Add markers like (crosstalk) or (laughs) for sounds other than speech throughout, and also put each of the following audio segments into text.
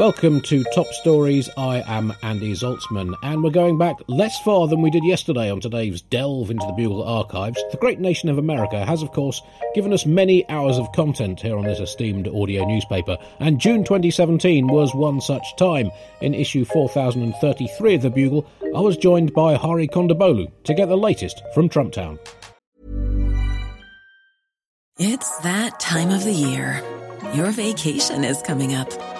Welcome to Top Stories. I am Andy Zaltzman, and we're going back less far than we did yesterday on today's delve into the Bugle archives. The great nation of America has, of course, given us many hours of content here on this esteemed audio newspaper, and June 2017 was one such time. In issue 4033 of the Bugle, I was joined by Hari Kondabolu to get the latest from Trump Town. It's that time of the year. Your vacation is coming up.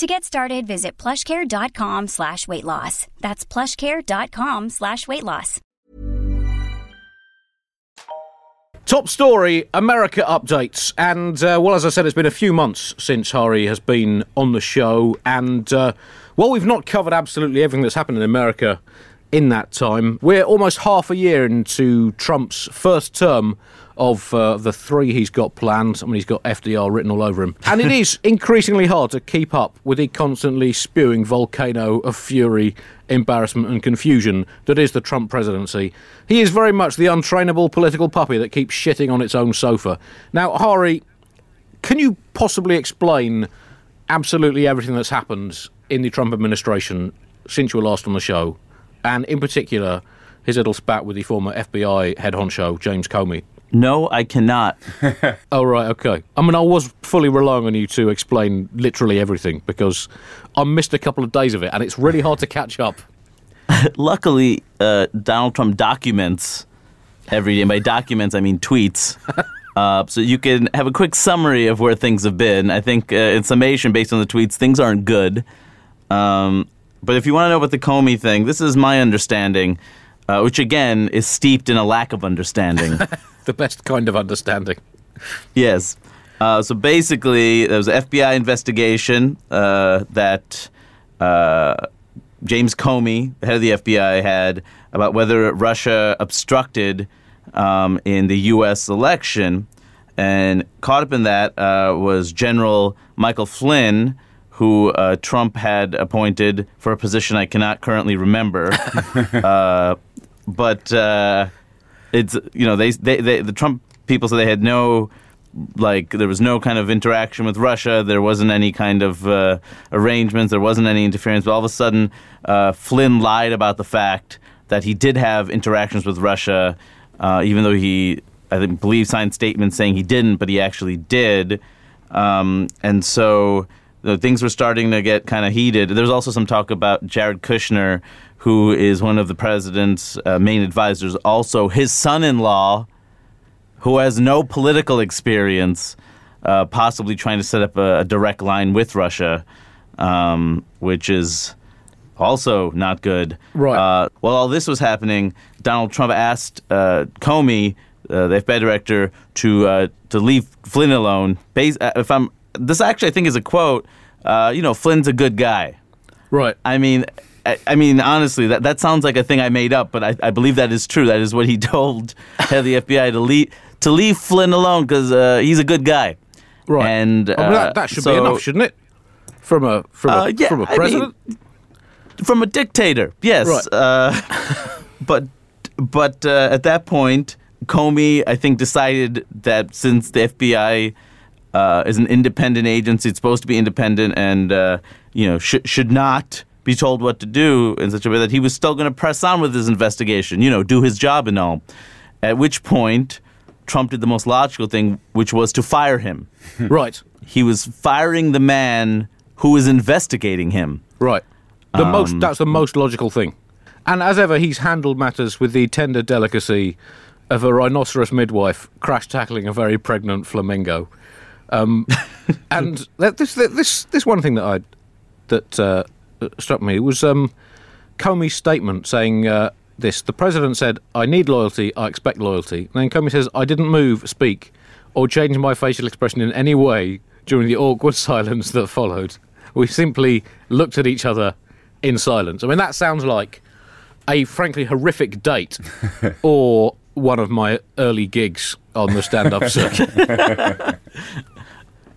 To get started, visit plushcare.com slash weight loss. That's plushcare.com slash weight loss. Top story America updates. And, uh, well, as I said, it's been a few months since Hari has been on the show. And, uh, while we've not covered absolutely everything that's happened in America in that time, we're almost half a year into Trump's first term of uh, the three he's got planned. I mean, he's got FDR written all over him. (laughs) And it is increasingly hard to keep up with the constantly spewing volcano of fury, embarrassment, and confusion that is the Trump presidency. He is very much the untrainable political puppy that keeps shitting on its own sofa. Now, Hari, can you possibly explain absolutely everything that's happened in the Trump administration since you were last on the show? And in particular, his little spat with the former FBI head honcho, James Comey. No, I cannot. (laughs) Oh, right, okay. I mean, I was fully relying on you to explain literally everything because I missed a couple of days of it and it's really hard to catch up. (laughs) Luckily, uh, Donald Trump documents every day. By documents, I mean tweets. (laughs) Uh, so you can have a quick summary of where things have been. I think, uh, in summation, based on the tweets, things aren't good. Um, but if you want to know about the Comey thing, this is my understanding, uh, which again is steeped in a lack of understanding. (laughs) the best kind of understanding. Yes. Uh, so basically, there was an FBI investigation uh, that uh, James Comey, the head of the FBI, had about whether Russia obstructed um, in the U.S. election. And caught up in that uh, was General Michael Flynn, who uh, Trump had appointed for a position I cannot currently remember. (laughs) Uh, but it's you know they, they, they the Trump people said they had no like there was no kind of interaction with Russia. There wasn't any kind of uh, arrangements. There wasn't any interference. But all of a sudden, uh, Flynn lied about the fact that he did have interactions with Russia, uh, even though he I think, believe signed statements saying he didn't, but he actually did. Um, and so things were starting to get kind of heated. There was also some talk about Jared Kushner, who is one of the president's uh, main advisors, also his son in law, who has no political experience, uh, possibly trying to set up a, a, direct line with Russia, um, which is also not good. Right. Uh, while all this was happening, Donald Trump asked uh, Comey, uh, the FBI director, to uh, to leave Flynn alone. Bas- uh, if I'm this actually, I think is a quote. Uh, you know, Flynn's a good guy. Right. I mean, I, I mean, honestly, that, that sounds like a thing I made up, but I, I believe that is true. That is what he (laughs) told head the FBI to leave to leave Flynn alone because uh, he's a good guy. Right. And I mean, uh, that, that should so- be enough, shouldn't it? From a from a, Uh, yeah, from a I mean, president. from a dictator. Yes. Right. Uh, (laughs) but but uh, at that point, Comey, I think, decided that since the FBI uh, is an independent agency, it's supposed to be independent, and uh, you know should should not be told what to do in such a way that he was still going to press on with his investigation. You know, do his job and all. At which point, Trump did the most logical thing, which was to fire him. (laughs) right. He was firing the man who was investigating him. Right. The Um, most that's the most logical thing. And as ever, he's handled matters with the tender delicacy of a rhinoceros midwife crash tackling a very pregnant flamingo. Um, (laughs) and that, this this this one thing that I that uh, struck me was um, Comey's statement saying uh, this: the president said, "I need loyalty. I expect loyalty." And then Comey says, "I didn't move, speak, or change my facial expression in any way during the awkward (laughs) silence that followed. We simply looked at each other in silence." I mean, that sounds like a frankly horrific date, (laughs) or one of my early gigs on the stand-up circuit.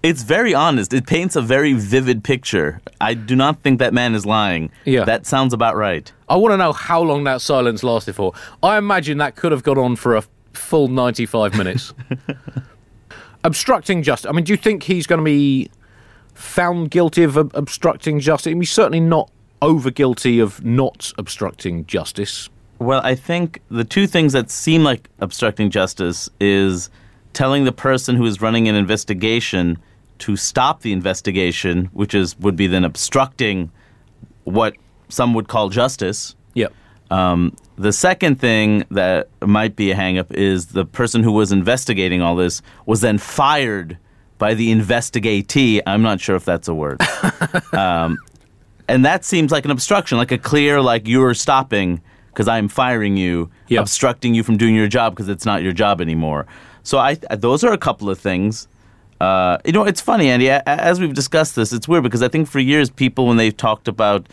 It's very honest. It paints a very vivid picture. I do not think that man is lying. Yeah. That sounds about right. I want to know how long that silence lasted for. I imagine that could have gone on for a full 95 minutes. (laughs) obstructing justice. I mean, do you think he's going to be found guilty of ob- obstructing justice? I mean, he's certainly not over guilty of not obstructing justice. Well, I think the two things that seem like obstructing justice is telling the person who is running an investigation to stop the investigation, which is would be then obstructing what some would call justice. Yep. Um, the second thing that might be a hangup is the person who was investigating all this was then fired by the investigatee. I'm not sure if that's a word. (laughs) um, and that seems like an obstruction, like a clear, like you're stopping because I'm firing you, Yeah. obstructing you from doing your job because it's not your job anymore. So I, those are a couple of things. Uh, you know, it's funny, Andy. As we've discussed this, it's weird because I think for years people, when they've talked about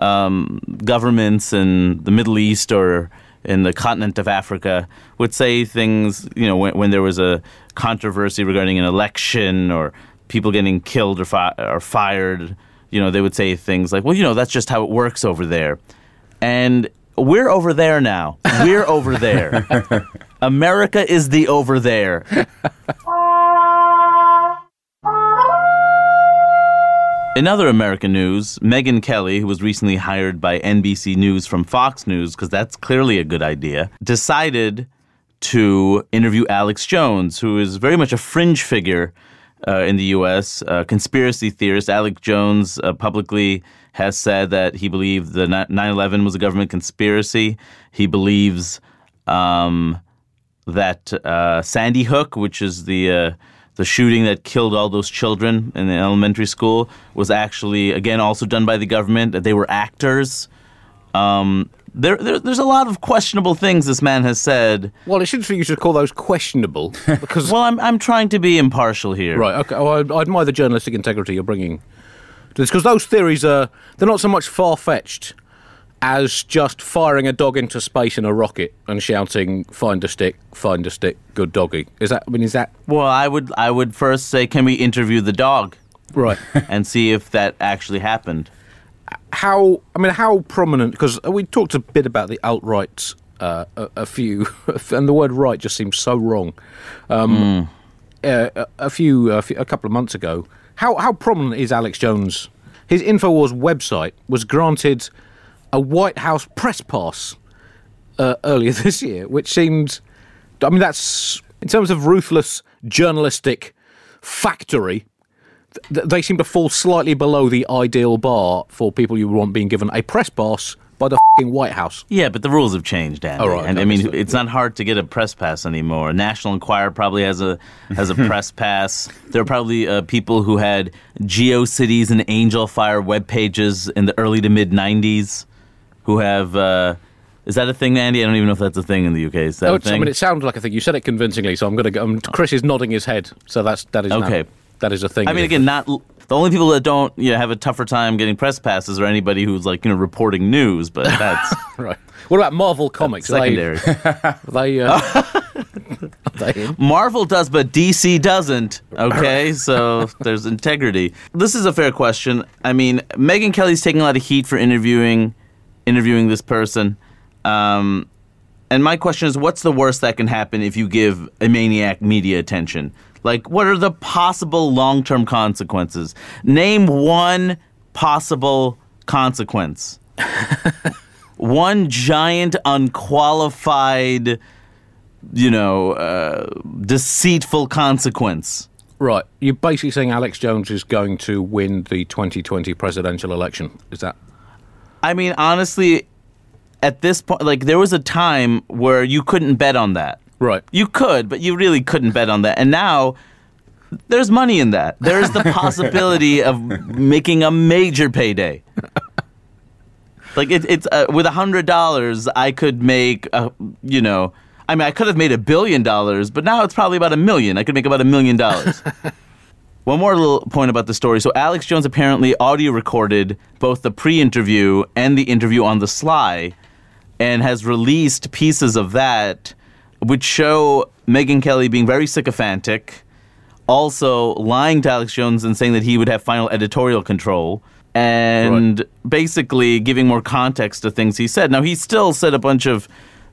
um, governments in the Middle East or in the continent of Africa, would say things. You know, when, when there was a controversy regarding an election or people getting killed or, fi- or fired, you know, they would say things like, "Well, you know, that's just how it works over there," and we're over there now. We're over there. (laughs) America is the over there. (laughs) In other American news, Megyn Kelly, who was recently hired by NBC News from Fox News, because that's clearly a good idea, decided to interview Alex Jones, who is very much a fringe figure uh, in the U.S., conspiracy theorist. Alex Jones uh, publicly has said that he believed the 9 11 was a government conspiracy. He believes um, that uh, Sandy Hook, which is the uh, the shooting that killed all those children in the elementary school, was actually again also done by the government. That they were actors. Um, there, there, there's a lot of questionable things this man has said. Well, it's interesting you should call those questionable because. (laughs) Well, I'm I'm trying to be impartial here. Right. Okay. Well, I, I admire the journalistic integrity you're bringing to this because those theories are they're not so much far fetched as just firing a dog into space in a rocket and shouting "Find a stick, find a stick, good doggy." Is that? I mean, is that Well, I would I would first say, can we interview the dog right? (laughs) and see if that actually happened? how? I mean, how prominent? Because we talked a bit about the alt right. Uh, a, a few, (laughs) and the word "right" just seems so wrong. Um, uh, a, a few, a few, a couple of months ago, how how prominent is Alex Jones? His Infowars website was granted a White House press pass uh, earlier (laughs) this year, which seemed, I mean, that's in terms of ruthless journalistic factory. th- They seem to fall slightly below the ideal bar for people you want being given a press pass by the fing White House. Yeah, but the rules have changed, Andy. Oh, right, and I mean, it's not hard to get a press pass anymore. National Enquirer probably has a has a (laughs) press pass. There are probably uh, people who had GeoCities and Angelfire web pages in the early to mid '90s who have. Uh, is that a thing, Andy? I don't even know if that's a thing in the UK. Is that Oh, a it's, I mean, it sounds like a thing. You said it convincingly, so I'm going to go. Um, Chris is nodding his head, so that's that is now- Okay. that is a thing. I mean, again, not the only people that don't you know, have a tougher time getting press passes are anybody who's like you know reporting news, but (laughs) that's right. What about Marvel Comics? Are they- secondary. (laughs) They, uh, (laughs) they? Marvel does, but DC doesn't. Okay, so there's integrity. This is a fair question. I mean, Megyn Kelly's taking a lot of heat for interviewing interviewing this person. Um, and my question is, what's the worst that can happen if you give a maniac media attention? Like, what are the possible long term consequences? Name one possible consequence. (laughs) one giant, unqualified, you know, uh, deceitful consequence. Right. You're basically saying Alex Jones is going to win the 2020 presidential election. Is that? I mean, honestly, at this point, like, there was a time where you couldn't bet on that. Right. You could, but you really couldn't bet on that. And now there's money in that. There's the (laughs) possibility of making a major payday. Like it, it's uh, with a hundred dollars, I could make a, you know, I mean, I could have made a billion dollars, but now it's probably about a million. I could make about a million dollars. (laughs) One more little point about the story. So Alex Jones apparently audio recorded both the pre-interview and the interview on the sly, and has released pieces of that, which show Megyn Kelly being very sycophantic, also lying to Alex Jones and saying that he would have final editorial control, and basically giving more context to things he said. Now he still said a bunch of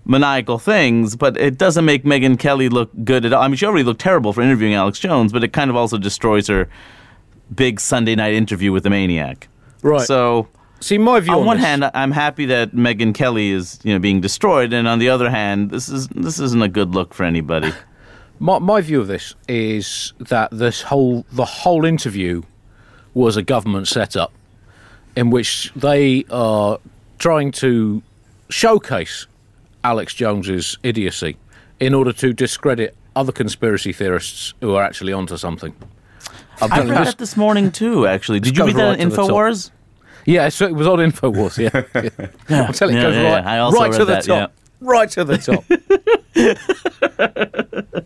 maniacal things, but it doesn't make Megyn Kelly look good at all. I mean, she already looked terrible for interviewing Alex Jones, but it kind of also destroys her big Sunday night interview with the maniac. Right. So, See, my view on on one this- hand, I'm happy that Megyn Kelly is, you know, being destroyed, and on the other hand, this is this isn't a good look for anybody. (laughs) My, my view of this is that this whole the whole interview was a government setup in which they are trying to showcase Alex Jones's idiocy in order to discredit other conspiracy theorists who are actually onto something. I'm I read this- that this morning too. Actually, did you goes read that right on to. Infowars? yeah, so it was on Infowars. Yeah, (laughs) yeah. (laughs) I'm telling you, it goes yeah, right, yeah. I also right to read the that, top, right to the top. (laughs)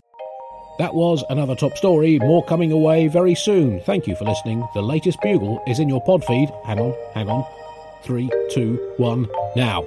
That was another top story. More coming away very soon. Thank you for listening. The latest bugle is in your pod feed. Hang on, hang on. Three, two, one, now.